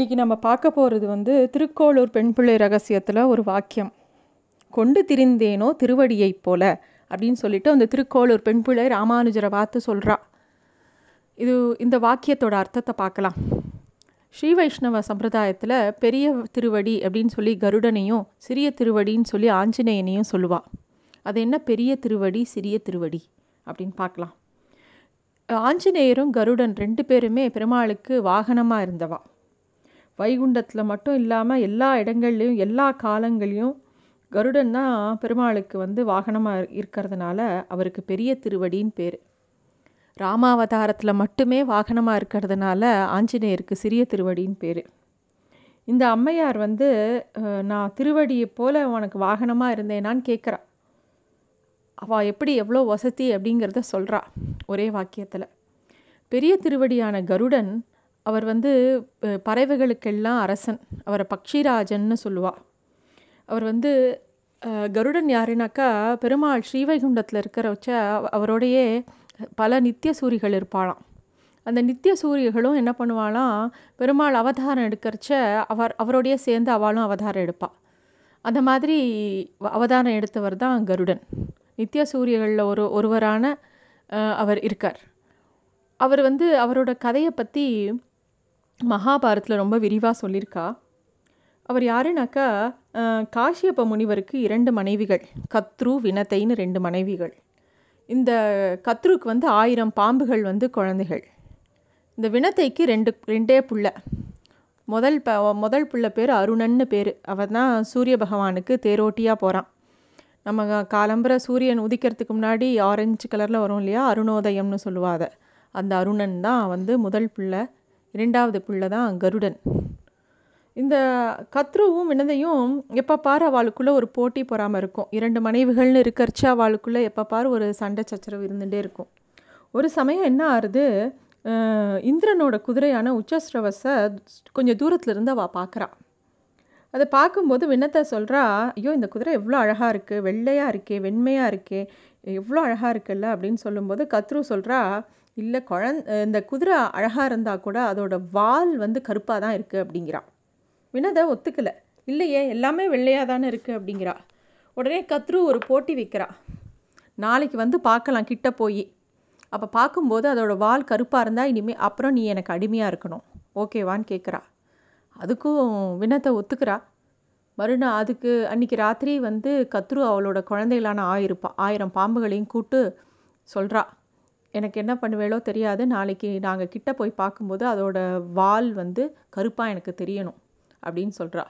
இன்றைக்கி நம்ம பார்க்க போகிறது வந்து திருக்கோளூர் பெண் பிள்ளை ரகசியத்தில் ஒரு வாக்கியம். கொண்டு திரிந்தேனோ திருவடியைப் போல அப்படின்னு சொல்லிட்டு அந்த திருக்கோளூர் பெண் பிள்ளை ராமானுஜரை பார்த்து சொல்கிறா இது இந்த வாக்கியத்தோட அர்த்தத்தை பார்க்கலாம். ஸ்ரீ வைஷ்ணவ சம்பிரதாயத்தில் பெரிய திருவடி அப்படின்னு சொல்லி கருடனையும் சிறிய திருவடின்னு சொல்லி ஆஞ்சநேயனையும் சொல்லுவாள் அது என்ன? பெரிய திருவடி சிறிய திருவடி அப்படின்னு பார்க்கலாம். ஆஞ்சநேயரும் கருடன் ரெண்டு பேருமே பெருமாளுக்கு வாகனமாக இருந்தவா. வைகுண்டத்தில் மட்டும் இல்லாமல் எல்லா இடங்கள்லையும் எல்லா காலங்களையும் கருடன் தான் பெருமாளுக்கு வந்து வாகனமாக இருக்கிறதுனால அவருக்கு பெரிய திருவடின்னு பேர். ராமாவதாரத்தில் மட்டுமே வாகனமாக இருக்கிறதுனால ஆஞ்சநேயருக்கு சிறிய திருவடின்னு பேர். இந்த அம்மையார் வந்து நான் திருவடியை போல் உனக்கு வாகனமாக இருந்தேனான்னு கேட்குறா அவள் எப்படி எவ்வளோ வசதி அப்படிங்கிறத சொல்கிறா ஒரே வாக்கியத்தில். பெரிய திருவடியான கருடன் அவர் வந்து பறவைகளுக்கெல்லாம் அரசன். அவரை பக்ஷிராஜன்னு சொல்லுவாள் அவர் வந்து கருடன் யாருனாக்கா பெருமாள் ஸ்ரீவைகுண்டத்தில் இருக்கிற வச்ச அவரோடையே பல நித்திய சூரிகள் இருப்பாளாம். அந்த நித்திய சூரியர்களும் என்ன பண்ணுவாளாம் பெருமாள் அவதாரம் எடுக்கிறச்ச அவர் அவரோடைய சேர்ந்து அவளும் அவதாரம் எடுப்பாள் அந்த மாதிரி அவதாரம் எடுத்தவர் தான் கருடன். நித்திய சூரியகளில் ஒரு ஒருவரான அவர் இருக்கார். அவர் வந்து அவரோட கதையை பற்றி மகாபாரத்தில் ரொம்ப விரிவாக சொல்லியிருக்கா அவர் யாருனாக்கா காஷியப்ப முனிவருக்கு இரண்டு மனைவிகள் கத்ரு வினத்தைன்னு ரெண்டு மனைவிகள். இந்த கத்ருக்கு வந்து ஆயிரம் பாம்புகள் வந்து குழந்தைகள். இந்த வினத்தைக்கு ரெண்டு ரெண்டே புள்ள. முதல் ப முதல் புள்ள பேர் அருணன்னு பேர். அவன் தான் சூரிய பகவானுக்கு தேரோட்டியாக போகிறான் நம்ம காலம்புற சூரியன் உதிக்கிறதுக்கு முன்னாடி ஆரஞ்சு கலரில் வரும் இல்லையா? அருணோதயம்னு சொல்லுவாத அந்த அருணன் தான் வந்து முதல் பிள்ளை. இரண்டாவது பிள்ளை தான் கருடன். இந்த கத்ருவும் வினதையும் எப்போ பாரு அவளுக்குள்ளே ஒரு போட்டி பொறாமல் இருக்கும். இரண்டு மனைவிகள்னு இருக்கிறச்சு அவளுக்குள்ளே எப்போ பாரு ஒரு சண்டை சச்சரவு இருந்துகிட்டே இருக்கும். ஒரு சமயம் என்ன ஆறுது? இந்திரனோட குதிரையான உச்சஸ்ரவஸை கொஞ்சம் தூரத்தில் இருந்து அவள் பார்க்குறா அதை பார்க்கும்போது வினத்தை சொல்கிறா ஐயோ இந்த குதிரை எவ்வளோ அழகாக இருக்குது வெள்ளையாக இருக்கே வெண்மையாக இருக்கே. எவ்வளோ அழகாக இருக்குல்ல? அப்படின்னு சொல்லும்போது கத்ரு சொல்கிறா இல்லை குழந் இந்த குதிரை அழகாக இருந்தால் கூட அதோட வால் வந்து கருப்பாக தான் இருக்குது அப்படிங்கிறா. வினதை ஒத்துக்கலை. இல்லையே எல்லாமே வெள்ளையாக தானே இருக்குது அப்படிங்கிறா. உடனே கத்ரு ஒரு போட்டி வைக்கிறா. நாளைக்கு வந்து பார்க்கலாம் கிட்ட போய். அப்போ பார்க்கும்போது அதோட வால் கருப்பாக இருந்தால் இனிமேல் அப்புறம் நீ எனக்கு அடிமையாக இருக்கணும். ஓகேவான்னு கேட்குறா அதுக்கும் வினத்தை ஒத்துக்கிறா. மறுநாள் அதுக்கு அன்றைக்கி ராத்திரி வந்து கத்ரு அவளோட குழந்தைகளான ஆயிரம் ஆயிரம் பாம்புகளையும் கூட்டு சொல்கிறா எனக்கு என்ன பண்ணுவேளோ தெரியாது. நாளைக்கு நாங்கள் கிட்ட போய் பார்க்கும்போது அதோட வால் வந்து கருப்பாக எனக்கு தெரியணும் அப்படின்னு சொல்கிறா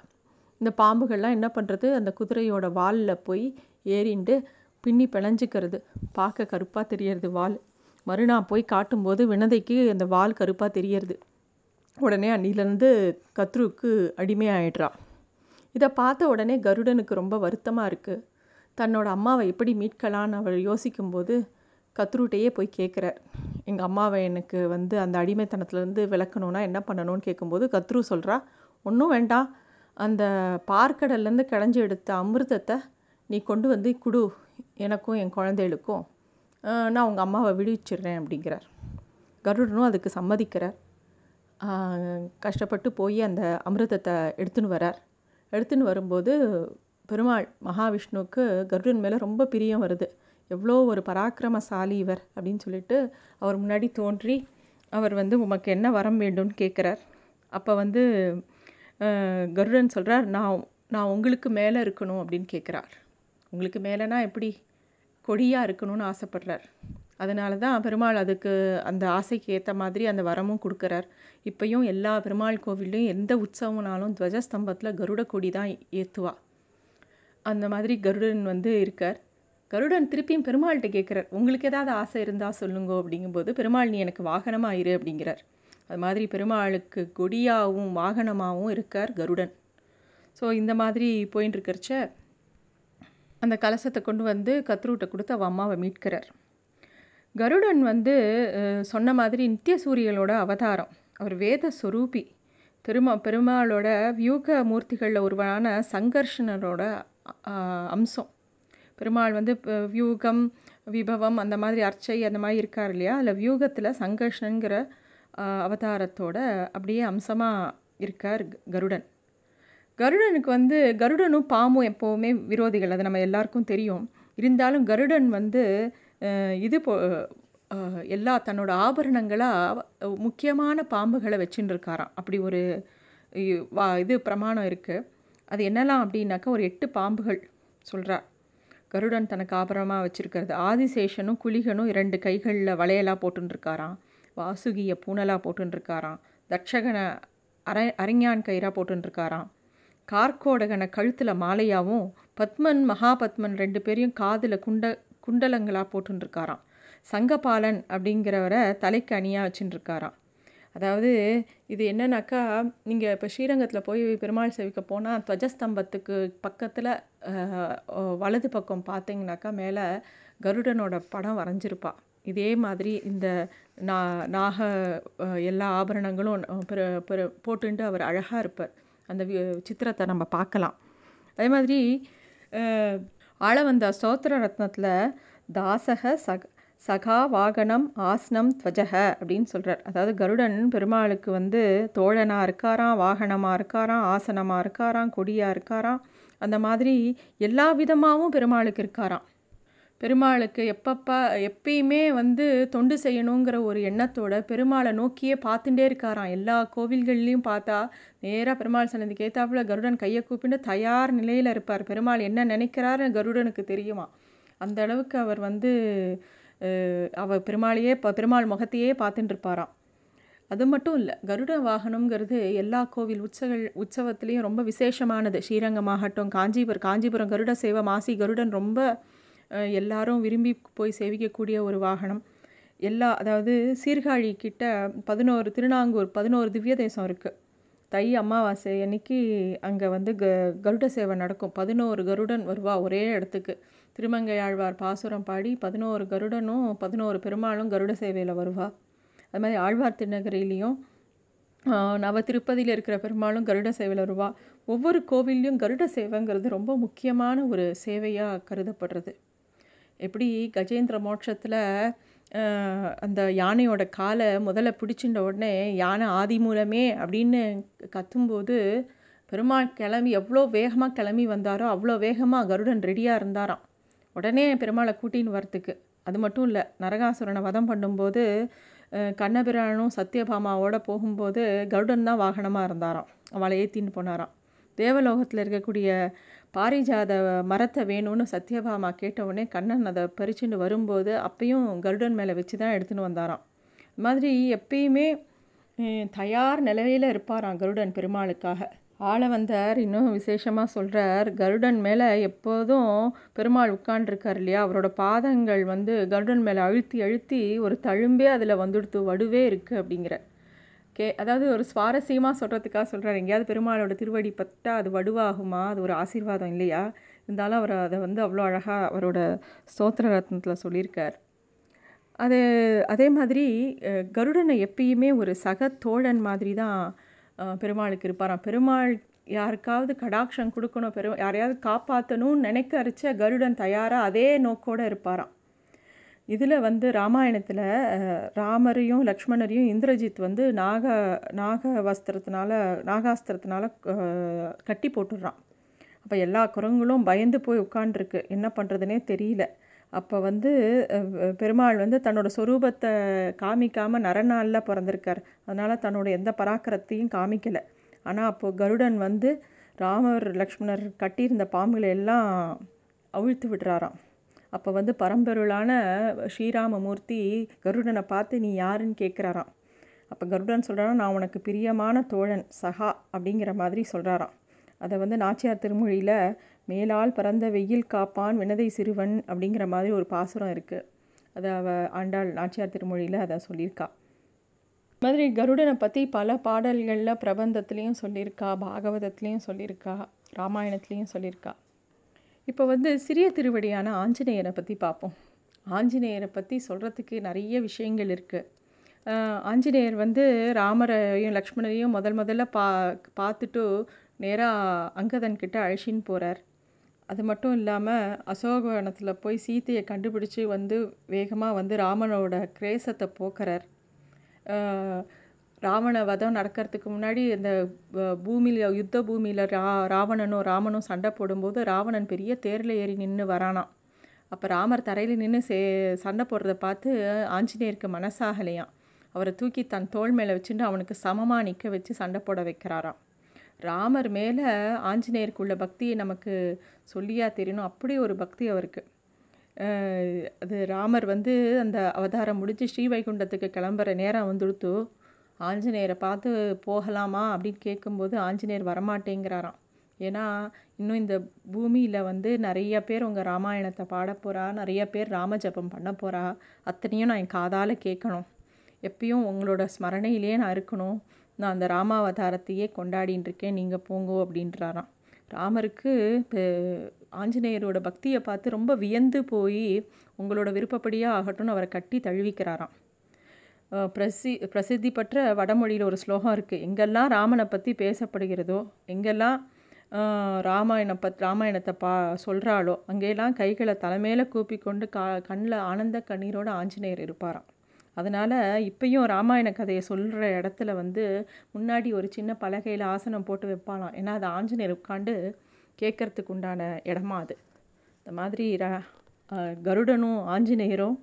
இந்த பாம்புகள்லாம் என்ன பண்ணுறது அந்த குதிரையோட வாலில் போய் ஏறிண்டு பின்னி பிணைஞ்சிக்கிறது. பார்க்க கருப்பாக தெரியறது வால். மறுநாள் போய் காட்டும்போது வினதைக்கு அந்த வால் கருப்பாக தெரியறது. உடனே அன்னிலேருந்து கத்ருக்கு அடிமையாயிடுறா. இதை பார்த்த உடனே கருடனுக்கு ரொம்ப வருத்தமாக இருக்குது தன்னோட அம்மாவை எப்படி மீட்கலான்னு அவள் யோசிக்கும்போது கத்ருட்டையே போய் கேட்குறார் எங்கள் அம்மாவை எனக்கு வந்து அந்த அடிமைத்தனத்துலேருந்து விளக்கணுன்னா என்ன பண்ணணும்னு கேட்கும்போது கத்ரு சொல்கிறா ஒன்றும் வேண்டாம். அந்த பார்க்கடல்லேருந்து கிடஞ்சி எடுத்த அமிர்தத்தை நீ கொண்டு வந்து குடு. எனக்கும் என் குழந்தைகளுக்கும் நான் உங்கள் அம்மாவை விடுவிச்சிடுறேன் அப்படிங்கிறார். கருடனும் அதுக்கு சம்மதிக்கிறார். கஷ்டப்பட்டு போய் அந்த அமிர்தத்தை எடுத்துன்னு வரார். எடுத்துன்னு வரும்போது பெருமாள் மகாவிஷ்ணுவுக்கு கருடன் மேலே ரொம்ப பிரியம் வருது. எவ்வளோ ஒரு பராக்கிரமசாலி இவர் அப்படின்னு சொல்லிட்டு அவர் முன்னாடி தோன்றி அவர் வந்து உமக்கு என்ன வரம் வேண்டும்னு கேட்குறார். அப்போ வந்து கருடன் சொல்கிறார் நான் நான் உங்களுக்கு மேலே இருக்கணும் அப்படின்னு கேட்குறார். உங்களுக்கு மேலேனா எப்படி கொடியாக இருக்கணும்னு ஆசைப்படுறார். அதனால தான் பெருமாள் அதுக்கு அந்த ஆசைக்கு ஏற்ற மாதிரி அந்த வரமும் கொடுக்குறார். இப்போயும் எல்லா பெருமாள் கோவில்லையும் எந்த உற்சவம்னாலும் துவஜஸ்தம்பத்தில் கருட கொடி தான் ஏற்றுவா அந்த மாதிரி கருடன் வந்து இருக்கார். கருடன் திருப்பியும் பெருமாள்கிட்ட கேட்குறார் உங்களுக்கு ஏதாவது ஆசை இருந்தால் சொல்லுங்கோ அப்படிங்கும்போது பெருமாள் நீ எனக்கு வாகனமாக இரு அப்படிங்கிறார். அது மாதிரி பெருமாளுக்கு கொடியாகவும் வாகனமாகவும் இருக்கார் கருடன். ஸோ இந்த மாதிரி போயின்னு இருக்கிறச்ச அந்த கலசத்தை கொண்டு வந்து கத்ரூட்டை கொடுத்து அவள் அம்மாவை மீட்கிறார். கருடன் வந்து சொன்ன மாதிரி நித்திய சூரியனோட அவதாரம். அவர் வேத சொரூபி. திருமா பெருமாளோட வியூக மூர்த்திகளில் ஒருவரான சங்கர்ஷனரோட அம்சம். பெருமாள் வந்து வியூகம் விபவம் அந்த மாதிரி அர்ச்சை அந்த மாதிரி இருக்கார் இல்லையா? அதில் வியூகத்தில் சங்கர்ஷனுங்கிற அவதாரத்தோட அப்படியே அம்சமாக இருக்கார் கருடன். கருடனுக்கு வந்து கருடனும் பாம்பும் எப்போவுமே விரோதிகள். அது நம்ம எல்லாருக்கும் தெரியும். இருந்தாலும் கருடன் வந்து இது போ எல்லா தன்னோட ஆபரணங்களாக முக்கியமான பாம்புகளை வச்சுன்னு இருக்காராம் அப்படி ஒரு வா இது பிரமாணம் இருக்குது அது என்னலாம் அப்படின்னாக்கா ஒரு எட்டு பாம்புகள் சொல்கிறார் கருடன் தனக்கு ஆபரமாக வச்சுருக்கிறது. ஆதிசேஷனும் குளிகனும் இரண்டு கைகளில் வளையலாக போட்டுருக்காராம் வாசுகியை பூனலாக போட்டுருக்காராம் தட்சகனை அர அரஞான் கயிறாக போட்டுருக்காராம் கார்கோடகனை கழுத்தில் மாலையாகவும் பத்மன் மகாபத்மன் ரெண்டு பேரையும் காதில் குண்ட குண்டலங்களாக போட்டுருக்காராம் சங்கபாலன் அப்படிங்கிறவரை தலைக்கு அணியாக வச்சுட்டுருக்காராம் அதாவது இது என்னன்னாக்கா நீங்கள் இப்போ ஸ்ரீரங்கத்தில் போய் பெருமாள் சேவிக்க போனால் துவஜஸ்தம்பத்துக்கு பக்கத்தில் வலது பக்கம் பார்த்தீங்கன்னாக்கா மேலே கருடனோட படம் வரைஞ்சிருப்பா. இதே மாதிரி இந்த நா நாக எல்லா ஆபரணங்களும் பிற பிற போட்டுண்டு அவர் அழகாக இருப்பார். அந்த வி- சித்திரத்தை நம்ம பார்க்கலாம் அதே மாதிரி ஆள வந்த ஸ்தோத்திர ரத்னத்தில் தாசக சக சகா வாகனம் ஆசனம் துவஜக அப்படின்னு சொல்கிறார் அதாவது கருடன் பெருமாளுக்கு வந்து தோழனாக இருக்காராம் வாகனமாக இருக்காராம் ஆசனமாக இருக்காராம் கொடியாக இருக்காராம் அந்த மாதிரி எல்லா விதமாகவும் பெருமாளுக்கு இருக்காராம். பெருமாளுக்கு எப்பப்பா எப்பயுமே வந்து தொண்டு செய்யணுங்கிற ஒரு எண்ணத்தோட பெருமாளை நோக்கியே பார்த்துட்டே இருக்காராம். எல்லா கோவில்கள்லேயும் பார்த்தா நேராக பெருமாள் சன்னதிக்கு ஏத்தாப்புல கருடன் கையை கூப்பிட்டு தயார் நிலையில் இருப்பார். பெருமாள் என்ன நினைக்கிறாருன்னு கருடனுக்கு தெரியுமா? அந்த அளவுக்கு அவர் வந்து அவ பெருமாளையே ப- பெருமாள் முகத்தையே பார்த்துட்டு இருப்பாராம் அது மட்டும் இல்லை கருட வாகனம்ங்கிறது எல்லா கோவில் உற்சவங்கள் உற்சவத்துலேயும் ரொம்ப விசேஷமானது. ஸ்ரீரங்கமாகட்டும் காஞ்சிபுரம் காஞ்சிபுரம் கருட சேவை மாசி கருடன் ரொம்ப எல்லாரும் விரும்பி போய் சேவிக்கக்கூடிய ஒரு வாகனம். எல்லா அதாவது சீர்காழி கிட்ட பதினோரு திருநாங்கூர் பதினோரு திவ்ய தேசம் இருக்குது தை அமாவாசை அன்னைக்கு அங்கே வந்து க கருட சேவை நடக்கும். பதினோரு கருடன் வருவா ஒரே இடத்துக்கு. திருமங்கையாழ்வார் பாசுரம் பாடி பதினோரு கருடனும் பதினோரு பெருமாளும் கருட சேவையில் வருவா. அது மாதிரி ஆழ்வார் திருநகரிலையும் நவ திருப்பதியில் இருக்கிற பெருமாளும் கருட சேவையில் வருவா. ஒவ்வொரு கோவில்லையும் கருட சேவைங்கிறது ரொம்ப முக்கியமான ஒரு சேவையாக கருதப்படுறது. எப்படி கஜேந்திர மோட்சத்தில் அந்த யானையோட காலை முதல்ல பிடிச்சிட்ட உடனே யானை ஆதி மூலமே அப்படின்னு கத்தும்போது பெருமாள் கிளம்பி எவ்வளோ வேகமாக கிளம்பி வந்தாரோ அவ்வளோ வேகமாக கருடன் ரெடியாக இருந்தாராம். உடனே பெருமாளை கூட்டின்னு வரத்துக்கு. அது மட்டும் இல்லை நரகாசுரனை வதம் பண்ணும்போது கண்ணபிரானும் சத்யபாமாவோட போகும்போது கருடன் தான் வாகனமாக இருந்தாராம். அவளை ஏற்றின்னு போனாராம். தேவலோகத்தில் இருக்கக்கூடிய பாரிஜாத மரத்தை வேணும்னு சத்யபாமா கேட்ட உடனே கண்ணன் அதை பறிச்சுட்டு வரும்போது அப்பையும் கருடன் மேலே வச்சு தான் எடுத்துன்னு வந்தாராம். இது மாதிரி எப்பயுமே தயார் நிலையில் இருப்பாராம் கருடன் பெருமாளுக்காக. ஆள வந்தார் இன்னும் விசேஷமாக சொல்கிறார் கருடன் மேலே எப்போதும் பெருமாள் உட்காண்டிருக்கார் இல்லையா? அவரோட பாதங்கள் வந்து கருடன் மேலே அழுத்தி அழுத்தி ஒரு தழும்பே அதில் வந்துடுத்து வடுவே இருக்குது அப்படிங்கிற கே அதாவது ஒரு சுவாரஸ்யமாக சொல்கிறதுக்காக சொல்கிறார் எங்கேயாவது பெருமாளோட திருவடி பட்டா அது வடுவாகுமா? அது ஒரு ஆசீர்வாதம் இல்லையா? இருந்தாலும் அவர் அதை வந்து அவ்வளோ அழகாக அவரோட ஸ்தோத்திர ரத்னத்தில் சொல்லியிருக்கார். அது அதே மாதிரி கருடனை எப்பயுமே ஒரு சக தோழன் மாதிரி தான் பெருமாளுக்கு இருப்பாராம். பெருமாள் யாருக்காவது கடாட்சம் கொடுக்கணும் பெரு யாரையாவது காப்பாற்றணும்னு நினைக்க அரைச்ச கருடன் தயாராக அதே நோக்கோடு இருப்பாராம். இதில் வந்து ராமாயணத்தில் ராமரையும் லக்ஷ்மணரையும் இந்திரஜித் வந்து நாக நாக வஸ்திரத்தினால நாகாஸ்திரத்தினால கட்டி போட்டுடுறான் அப்போ எல்லா குரங்களும் பயந்து போய் உட்காண்டிருக்கு என்ன பண்ணுறதுனே தெரியல. அப்போ வந்து பெருமாள் வந்து தன்னோட சொரூபத்தை காமிக்காமல் நரநாளில் பிறந்திருக்கார். அதனால் தன்னோட எந்த பராக்கிரத்தையும் காமிக்கலை. ஆனால் அப்போது கருடன் வந்து ராமர் லக்ஷ்மணர் கட்டியிருந்த பாம்புகளை எல்லாம் அவிழ்த்து விடுறாராம். அப்போ வந்து பரம்பொருளான ஸ்ரீராமமூர்த்தி கருடனை பார்த்து நீ யாருன்னு கேட்குறாராம் அப்போ கருடன் சொல்கிறாரா நான் உனக்கு பிரியமான தோழன் சகா அப்படிங்கிற மாதிரி சொல்கிறாராம் அதை வந்து நாச்சியார் திருமொழியில் மேலால் பறந்த வெயில் காப்பான் வினதை சிறுவன் அப்படிங்கிற மாதிரி ஒரு பாசுரம் இருக்குது அதை அவ ஆண்டாள் நாச்சியார் திருமொழியில் அதை சொல்லியிருக்கா. மாதிரி கருடனை பற்றி பல பாடல்களில் பிரபந்தத்துலேயும் சொல்லியிருக்கா பாகவதத்துலேயும் சொல்லியிருக்கா ராமாயணத்துலேயும் சொல்லியிருக்கா. இப்போ வந்து சிறிய திருவடியான ஆஞ்சநேயரை பற்றி பார்ப்போம். ஆஞ்சநேயரை பற்றி சொல்கிறதுக்கு நிறைய விஷயங்கள் இருக்குது ஆஞ்சநேயர் வந்து ராமரையும் லக்ஷ்மணரையும் முதல் முதல்ல பா பார்த்துட்டு நேராக அங்கதன் அழிச்சின்னு போகிறார் அது மட்டும் இல்லாமல் அசோகவனத்தில் போய் சீத்தையை கண்டுபிடிச்சி வந்து வேகமாக வந்து ராமனோட கிரேசத்தை போக்குறார். ராவண வதம் நடக்கிறதுக்கு முன்னாடி இந்த பூமியில் யுத்த பூமியில் ரா ராவணனும் ராமனும் சண்டை போடும்போது ராவணன் பெரிய தேரில் ஏறி நின்று வரானான் அப்போ ராமர் தரையில் நின்று சே சண்டை போடுறத பார்த்து ஆஞ்சநேயருக்கு மனசாகலையாம். அவரை தூக்கி தன் தோள் மேலே வச்சுட்டு அவனுக்கு சமமாக நிற்க வச்சு சண்டை போட வைக்கிறாராம். ராமர் மேலே ஆஞ்சநேயருக்குள்ள பக்தியை நமக்கு சொல்லியா தெரியணும். அப்படி ஒரு பக்தி அவருக்கு. அது ராமர் வந்து அந்த அவதாரம் முடிஞ்சு ஸ்ரீவைகுண்டத்துக்கு கிளம்புற நேரம் வந்துடுத்து ஆஞ்சநேயரை பார்த்து போகலாமா அப்படின்னு கேட்கும்போது ஆஞ்சநேயர் வரமாட்டேங்கிறாராம். ஏன்னா இன்னும் இந்த பூமியில் வந்து நிறைய பேர் உங்கள் ராமாயணத்தை பாட போகிறா நிறைய பேர் ராமஜபம் பண்ண போகிறா அத்தனையும் நான் என் காதால் கேட்கணும் எப்பயும் உங்களோட ஸ்மரணையிலே நான் இருக்கணும். நான் அந்த ராமாவதாரத்தையே கொண்டாடின்னு இருக்கேன் நீங்கள் போங்கோ அப்படின்றாராம். ராமருக்கு ஆஞ்சநேயரோட பக்தியை பார்த்து ரொம்ப வியந்து போய் உங்களோட விருப்பப்படியாக ஆகட்டும்னு அவரை கட்டி தழுவிக்கிறாராம். பிரசி பிரசித்தி பெற்ற வடமொழியில் ஒரு ஸ்லோகம் இருக்குது எங்கெல்லாம் ராமனை பற்றி பேசப்படுகிறதோ எங்கெல்லாம் ராமாயணம் பத் ராமாயணத்தை பா சொல்கிறாளோ அங்கெல்லாம் கைகளை தலைமையில் கூப்பிக்கொண்டு கா கண்ணில் ஆனந்த கண்ணீரோட ஆஞ்சநேயர் இருப்பாராம். அதனால் இப்பயும் ராமாயண கதையை சொல்கிற இடத்துல வந்து முன்னாடி ஒரு சின்ன பலகையில் ஆசனம் போட்டு வைப்பாலாம் ஏன்னா அது ஆஞ்சநேயர் உட்காண்டு கேட்கறதுக்கு உண்டான இடமா அது. இந்த மாதிரி கருடனும் ஆஞ்சநேயரும்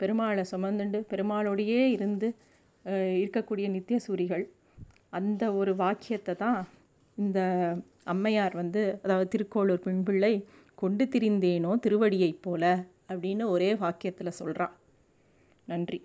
பெருமாளை சுமந்துண்டு பெருமாளோடையே இருந்து இருக்கக்கூடிய நித்திய சூரிகள் அந்த ஒரு வாக்கியத்தை தான் இந்த அம்மையார் வந்து அதாவது திருக்கோளூர் பெண்பிள்ளை கொண்டு திரிந்தேனோ திருவடியைப் போல அப்படின்னு ஒரே வாக்கியத்தில் சொல்கிறான் நன்றி.